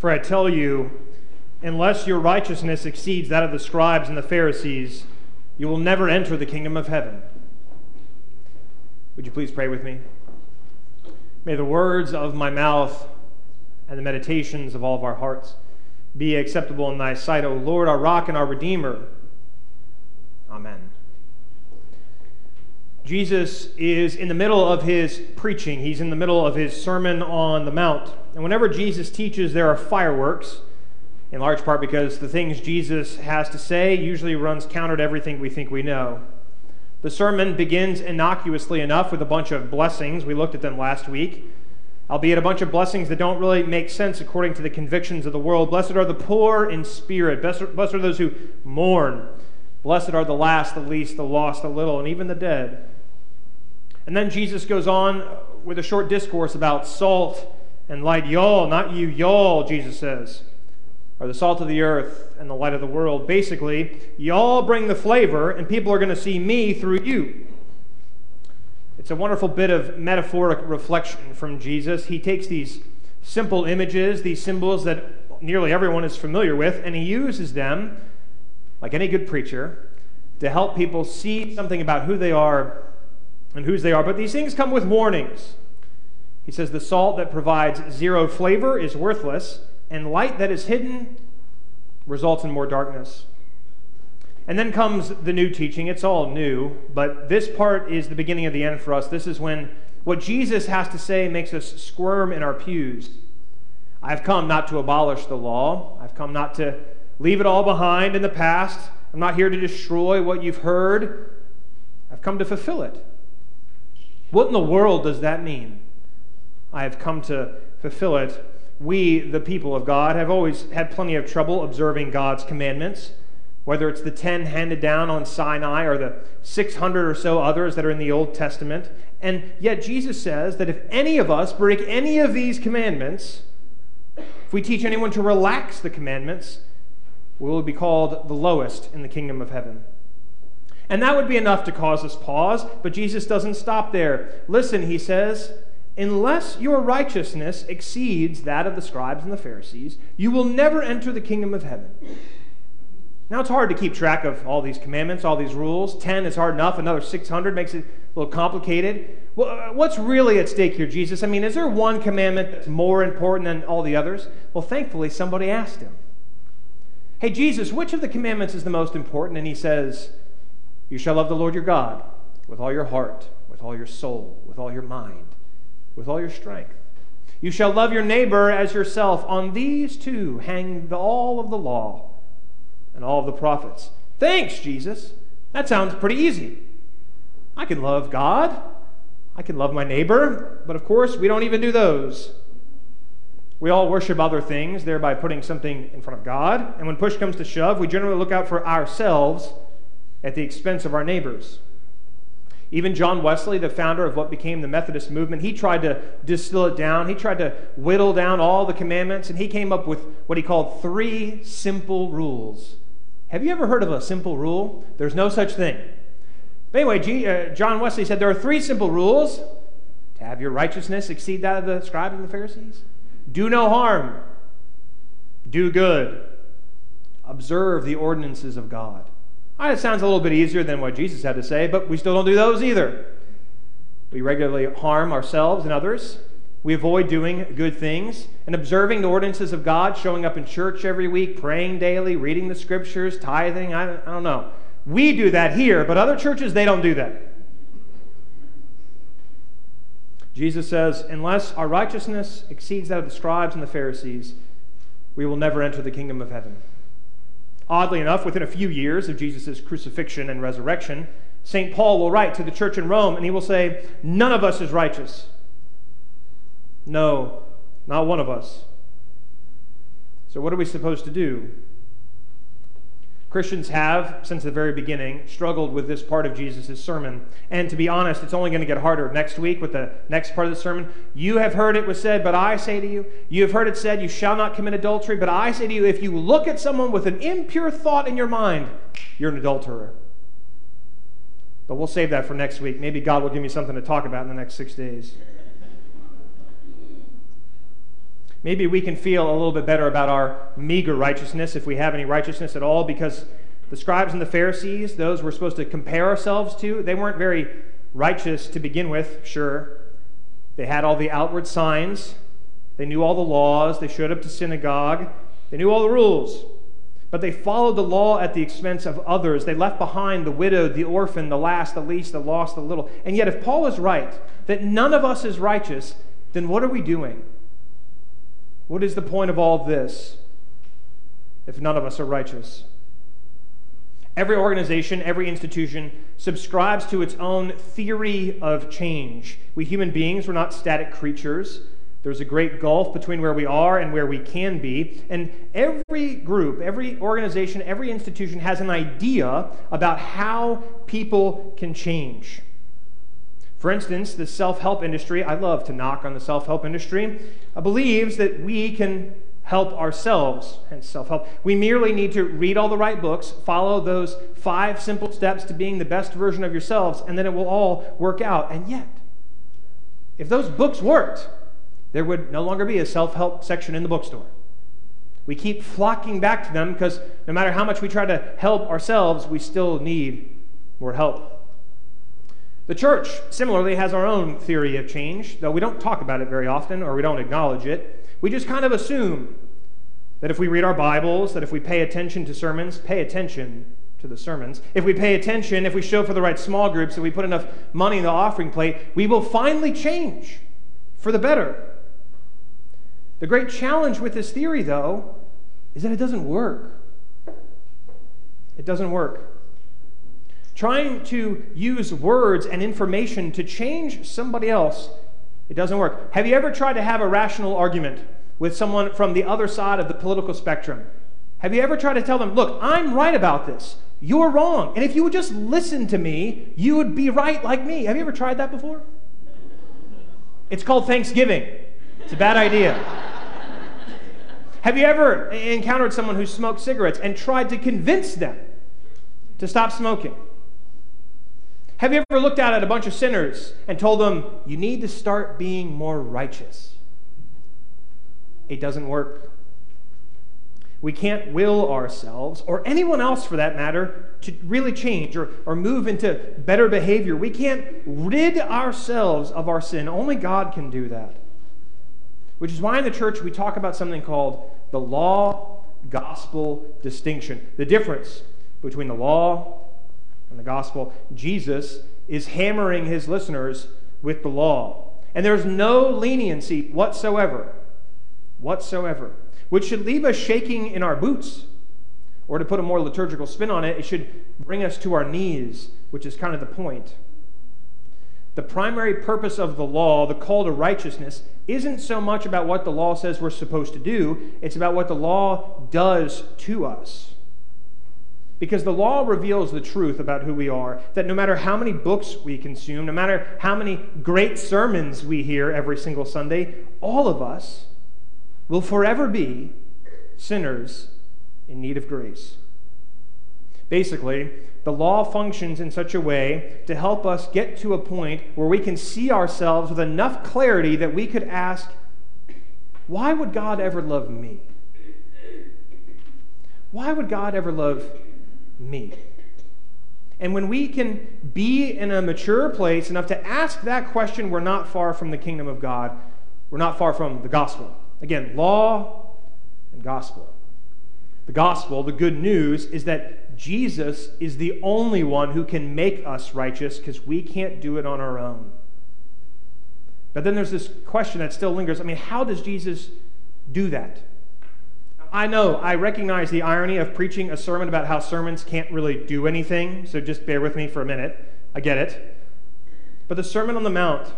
For I tell you, unless your righteousness exceeds that of the scribes and the Pharisees, you will never enter the kingdom of heaven. Would you please pray with me? May the words of my mouth and the meditations of all of our hearts be acceptable in thy sight, O Lord, our rock and our redeemer. Amen. Jesus is in the middle of his preaching. He's in the middle of his Sermon on the Mount. And whenever Jesus teaches, there are fireworks, in large part because the things Jesus has to say usually runs counter to everything we think we know. The sermon begins innocuously enough with a bunch of blessings. We looked at them last week, albeit a bunch of blessings that don't really make sense according to the convictions of the world. Blessed are the poor in spirit, blessed are those who mourn. Blessed are the last, the least, the lost, the little, and even the dead. And then Jesus goes on with a short discourse about salt and light. Y'all, not you, y'all, Jesus says, are the salt of the earth and the light of the world. Basically, y'all bring the flavor, and people are going to see me through you. It's a wonderful bit of metaphoric reflection from Jesus. He takes these simple images, these symbols that nearly everyone is familiar with, and he uses them like any good preacher, to help people see something about who they are and whose they are. But these things come with warnings. He says the salt that provides zero flavor is worthless, and light that is hidden results in more darkness. And then comes the new teaching. It's all new, but this part is the beginning of the end for us. This is when what Jesus has to say makes us squirm in our pews. I've come not to abolish the law, I've come not to Leave it all behind in the past. I'm not here to destroy what you've heard. I've come to fulfill it. What in the world does that mean? I have come to fulfill it. We, the people of God, have always had plenty of trouble observing God's commandments, whether it's the 10 handed down on Sinai or the 600 or so others that are in the Old Testament. And yet, Jesus says that if any of us break any of these commandments, if we teach anyone to relax the commandments, we will be called the lowest in the kingdom of heaven. And that would be enough to cause us pause, but Jesus doesn't stop there. Listen, he says, unless your righteousness exceeds that of the scribes and the Pharisees, you will never enter the kingdom of heaven. Now, it's hard to keep track of all these commandments, all these rules. 10 is hard enough, another 600 makes it a little complicated. What's really at stake here, Jesus? I mean, is there one commandment that's more important than all the others? Well, thankfully, somebody asked him. Hey, Jesus, which of the commandments is the most important? And he says, You shall love the Lord your God with all your heart, with all your soul, with all your mind, with all your strength. You shall love your neighbor as yourself. On these two hang all of the law and all of the prophets. Thanks, Jesus. That sounds pretty easy. I can love God. I can love my neighbor. But of course, we don't even do those. We all worship other things, thereby putting something in front of God. And when push comes to shove, we generally look out for ourselves at the expense of our neighbors. Even John Wesley, the founder of what became the Methodist movement, he tried to distill it down. He tried to whittle down all the commandments, and he came up with what he called three simple rules. Have you ever heard of a simple rule? There's no such thing. But anyway, G, uh, John Wesley said there are three simple rules to have your righteousness exceed that of the scribes and the Pharisees do no harm. Do good. Observe the ordinances of God. Right, it sounds a little bit easier than what Jesus had to say, but we still don't do those either. We regularly harm ourselves and others. We avoid doing good things and observing the ordinances of God, showing up in church every week, praying daily, reading the scriptures, tithing. I, I don't know. We do that here, but other churches, they don't do that. Jesus says, Unless our righteousness exceeds that of the scribes and the Pharisees, we will never enter the kingdom of heaven. Oddly enough, within a few years of Jesus' crucifixion and resurrection, St. Paul will write to the church in Rome and he will say, None of us is righteous. No, not one of us. So, what are we supposed to do? Christians have, since the very beginning, struggled with this part of Jesus' sermon. And to be honest, it's only going to get harder next week with the next part of the sermon. You have heard it was said, but I say to you, you have heard it said, you shall not commit adultery. But I say to you, if you look at someone with an impure thought in your mind, you're an adulterer. But we'll save that for next week. Maybe God will give me something to talk about in the next six days. Maybe we can feel a little bit better about our meager righteousness, if we have any righteousness at all, because the scribes and the Pharisees, those we're supposed to compare ourselves to, they weren't very righteous to begin with, sure. They had all the outward signs, they knew all the laws, they showed up to synagogue, they knew all the rules. But they followed the law at the expense of others. They left behind the widowed, the orphan, the last, the least, the lost, the little. And yet, if Paul is right that none of us is righteous, then what are we doing? What is the point of all this if none of us are righteous? Every organization, every institution subscribes to its own theory of change. We human beings, we're not static creatures. There's a great gulf between where we are and where we can be. And every group, every organization, every institution has an idea about how people can change. For instance, the self help industry, I love to knock on the self help industry, uh, believes that we can help ourselves, hence self help. We merely need to read all the right books, follow those five simple steps to being the best version of yourselves, and then it will all work out. And yet, if those books worked, there would no longer be a self help section in the bookstore. We keep flocking back to them because no matter how much we try to help ourselves, we still need more help. The church, similarly, has our own theory of change, though we don't talk about it very often or we don't acknowledge it. We just kind of assume that if we read our Bibles, that if we pay attention to sermons, pay attention to the sermons, if we pay attention, if we show for the right small groups, if we put enough money in the offering plate, we will finally change for the better. The great challenge with this theory, though, is that it doesn't work. It doesn't work. Trying to use words and information to change somebody else, it doesn't work. Have you ever tried to have a rational argument with someone from the other side of the political spectrum? Have you ever tried to tell them, look, I'm right about this, you're wrong, and if you would just listen to me, you would be right like me? Have you ever tried that before? It's called Thanksgiving. It's a bad idea. Have you ever encountered someone who smoked cigarettes and tried to convince them to stop smoking? Have you ever looked out at a bunch of sinners and told them, you need to start being more righteous? It doesn't work. We can't will ourselves, or anyone else for that matter, to really change or, or move into better behavior. We can't rid ourselves of our sin. Only God can do that. Which is why in the church we talk about something called the law gospel distinction. The difference between the law the gospel. Jesus is hammering his listeners with the law. And there's no leniency whatsoever, whatsoever, which should leave us shaking in our boots. Or to put a more liturgical spin on it, it should bring us to our knees, which is kind of the point. The primary purpose of the law, the call to righteousness, isn't so much about what the law says we're supposed to do, it's about what the law does to us. Because the law reveals the truth about who we are, that no matter how many books we consume, no matter how many great sermons we hear every single Sunday, all of us will forever be sinners in need of grace. Basically, the law functions in such a way to help us get to a point where we can see ourselves with enough clarity that we could ask, why would God ever love me? Why would God ever love me? And when we can be in a mature place enough to ask that question, we're not far from the kingdom of God. We're not far from the gospel. Again, law and gospel. The gospel, the good news, is that Jesus is the only one who can make us righteous because we can't do it on our own. But then there's this question that still lingers. I mean, how does Jesus do that? I know, I recognize the irony of preaching a sermon about how sermons can't really do anything, so just bear with me for a minute. I get it. But the Sermon on the Mount,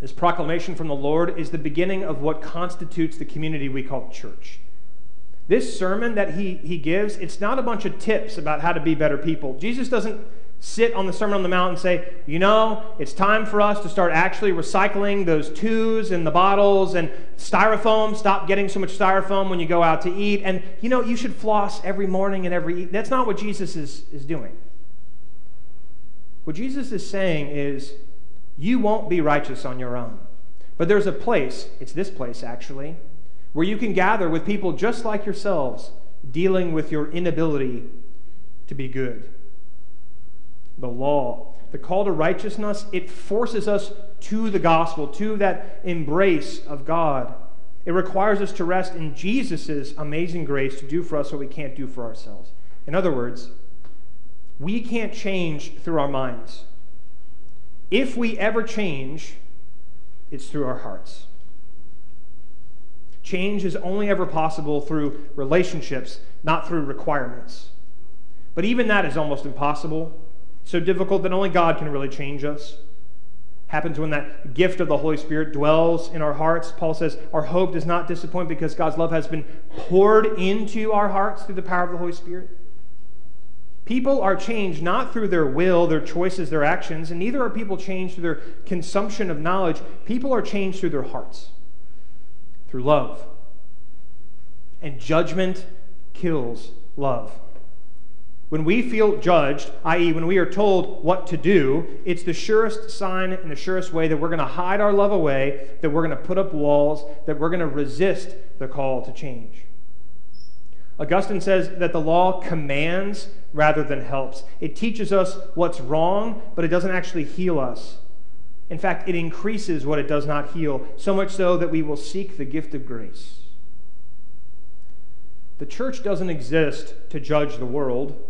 this proclamation from the Lord, is the beginning of what constitutes the community we call church. This sermon that he, he gives, it's not a bunch of tips about how to be better people. Jesus doesn't sit on the Sermon on the Mount and say, you know, it's time for us to start actually recycling those twos and the bottles and styrofoam. Stop getting so much styrofoam when you go out to eat. And, you know, you should floss every morning and every. That's not what Jesus is, is doing. What Jesus is saying is, you won't be righteous on your own. But there's a place, it's this place actually, where you can gather with people just like yourselves, dealing with your inability to be good. The law, the call to righteousness, it forces us to the gospel, to that embrace of God. It requires us to rest in Jesus' amazing grace to do for us what we can't do for ourselves. In other words, we can't change through our minds. If we ever change, it's through our hearts. Change is only ever possible through relationships, not through requirements. But even that is almost impossible. So difficult that only God can really change us. Happens when that gift of the Holy Spirit dwells in our hearts. Paul says, Our hope does not disappoint because God's love has been poured into our hearts through the power of the Holy Spirit. People are changed not through their will, their choices, their actions, and neither are people changed through their consumption of knowledge. People are changed through their hearts, through love. And judgment kills love. When we feel judged, i.e., when we are told what to do, it's the surest sign and the surest way that we're going to hide our love away, that we're going to put up walls, that we're going to resist the call to change. Augustine says that the law commands rather than helps. It teaches us what's wrong, but it doesn't actually heal us. In fact, it increases what it does not heal, so much so that we will seek the gift of grace. The church doesn't exist to judge the world,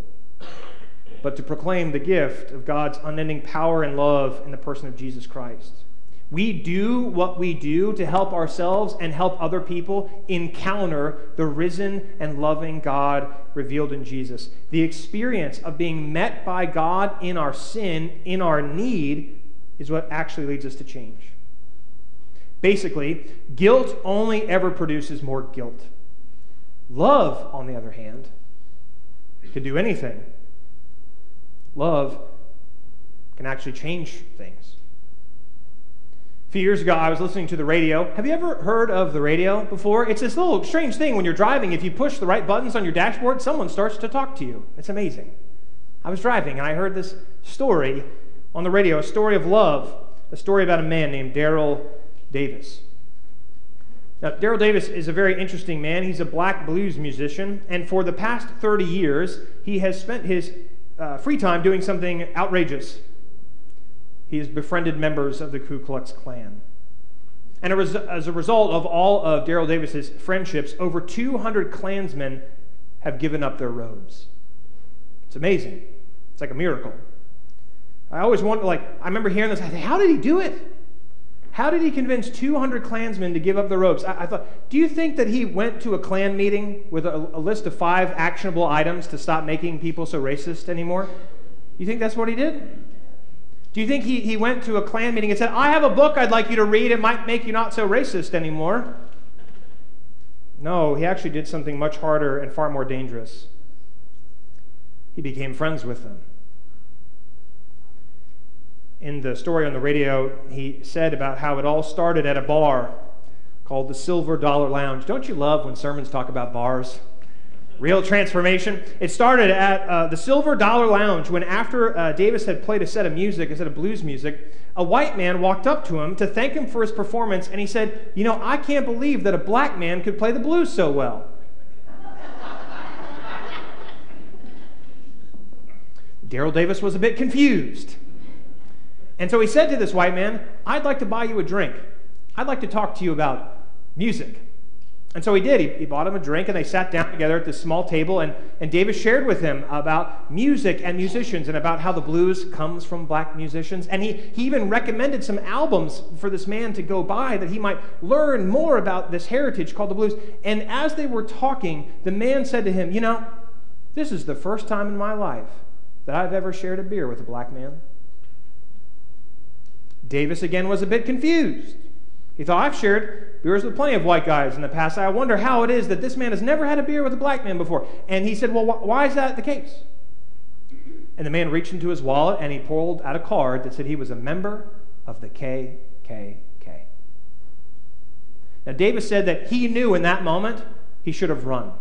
but to proclaim the gift of God's unending power and love in the person of Jesus Christ. We do what we do to help ourselves and help other people encounter the risen and loving God revealed in Jesus. The experience of being met by God in our sin, in our need, is what actually leads us to change. Basically, guilt only ever produces more guilt. Love, on the other hand, can do anything. Love can actually change things. A few years ago, I was listening to the radio. Have you ever heard of the radio before? It's this little strange thing when you're driving. If you push the right buttons on your dashboard, someone starts to talk to you. It's amazing. I was driving and I heard this story on the radio a story of love, a story about a man named Daryl Davis. Now, Daryl Davis is a very interesting man. He's a black blues musician, and for the past 30 years, he has spent his uh, free time doing something outrageous he has befriended members of the Ku Klux Klan. And as a result of all of Daryl Davis's friendships, over 200 Klansmen have given up their robes. It's amazing. It's like a miracle. I always wonder, like, I remember hearing this. I think, how did he do it? How did he convince 200 Klansmen to give up the ropes? I, I thought, do you think that he went to a Klan meeting with a, a list of five actionable items to stop making people so racist anymore? You think that's what he did? Do you think he, he went to a Klan meeting and said, I have a book I'd like you to read, it might make you not so racist anymore? No, he actually did something much harder and far more dangerous. He became friends with them. In the story on the radio, he said about how it all started at a bar called the Silver Dollar Lounge. Don't you love when sermons talk about bars? real transformation. It started at uh, the Silver Dollar Lounge when, after uh, Davis had played a set of music, a set of blues music, a white man walked up to him to thank him for his performance, and he said, You know, I can't believe that a black man could play the blues so well. Daryl Davis was a bit confused. And so he said to this white man, I'd like to buy you a drink. I'd like to talk to you about music. And so he did. He, he, bought him a drink, and they sat down together at this small table. And, and Davis shared with him about music and musicians and about how the blues comes from black musicians. And he, he even recommended some albums for this man to go buy that he might learn more about this heritage called the blues. And as they were talking, the man said to him, You know, this is the first time in my life that I've ever shared a beer with a black man. Davis again was a bit confused. He thought, I've shared beers with plenty of white guys in the past. I wonder how it is that this man has never had a beer with a black man before. And he said, Well, wh- why is that the case? And the man reached into his wallet and he pulled out a card that said he was a member of the KKK. Now, Davis said that he knew in that moment he should have run.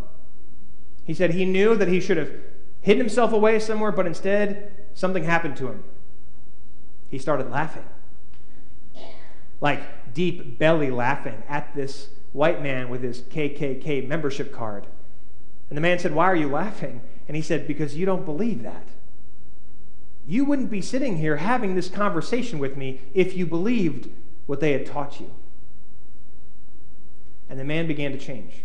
He said he knew that he should have hidden himself away somewhere, but instead, something happened to him. He started laughing. Like, deep belly laughing at this white man with his KKK membership card. And the man said, Why are you laughing? And he said, Because you don't believe that. You wouldn't be sitting here having this conversation with me if you believed what they had taught you. And the man began to change.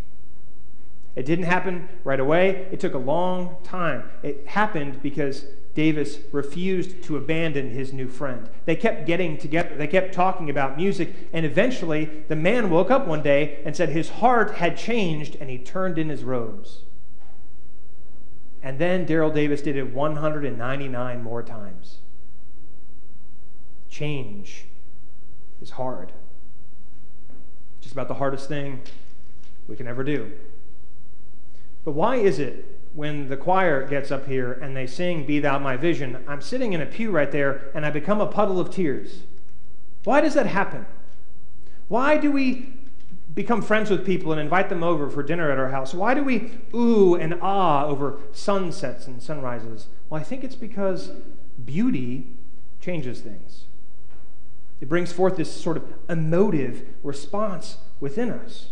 It didn't happen right away, it took a long time. It happened because Davis refused to abandon his new friend. They kept getting together, they kept talking about music, and eventually the man woke up one day and said his heart had changed and he turned in his robes. And then Daryl Davis did it 199 more times. Change is hard. Just about the hardest thing we can ever do. But why is it when the choir gets up here and they sing Be Thou My Vision, I'm sitting in a pew right there and I become a puddle of tears? Why does that happen? Why do we become friends with people and invite them over for dinner at our house? Why do we ooh and ah over sunsets and sunrises? Well, I think it's because beauty changes things. It brings forth this sort of emotive response within us.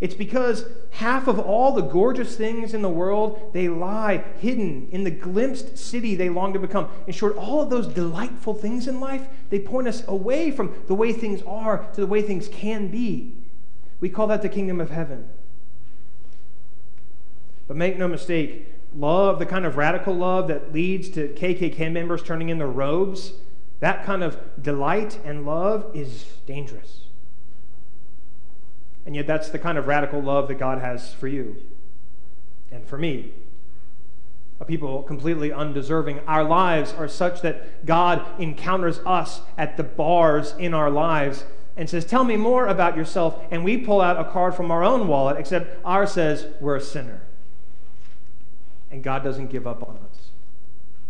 It's because half of all the gorgeous things in the world, they lie hidden in the glimpsed city they long to become. In short, all of those delightful things in life, they point us away from the way things are to the way things can be. We call that the kingdom of heaven. But make no mistake, love, the kind of radical love that leads to KKK members turning in their robes, that kind of delight and love is dangerous. And yet, that's the kind of radical love that God has for you and for me. A people completely undeserving. Our lives are such that God encounters us at the bars in our lives and says, Tell me more about yourself. And we pull out a card from our own wallet, except ours says, We're a sinner. And God doesn't give up on us.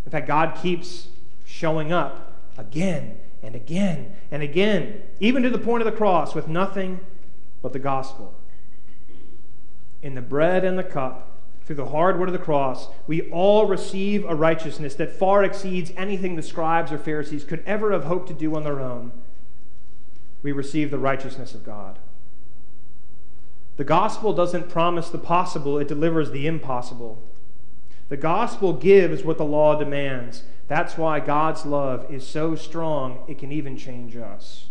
In fact, God keeps showing up again and again and again, even to the point of the cross with nothing but the gospel. In the bread and the cup, through the hard word of the cross, we all receive a righteousness that far exceeds anything the scribes or Pharisees could ever have hoped to do on their own. We receive the righteousness of God. The gospel doesn't promise the possible, it delivers the impossible. The gospel gives what the law demands. That's why God's love is so strong, it can even change us.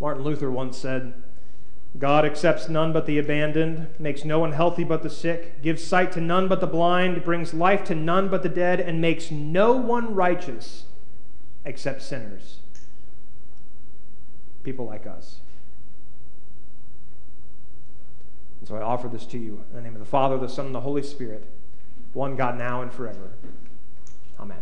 Martin Luther once said, God accepts none but the abandoned, makes no one healthy but the sick, gives sight to none but the blind, brings life to none but the dead, and makes no one righteous except sinners. People like us. And so I offer this to you in the name of the Father, the Son, and the Holy Spirit, one God now and forever. Amen.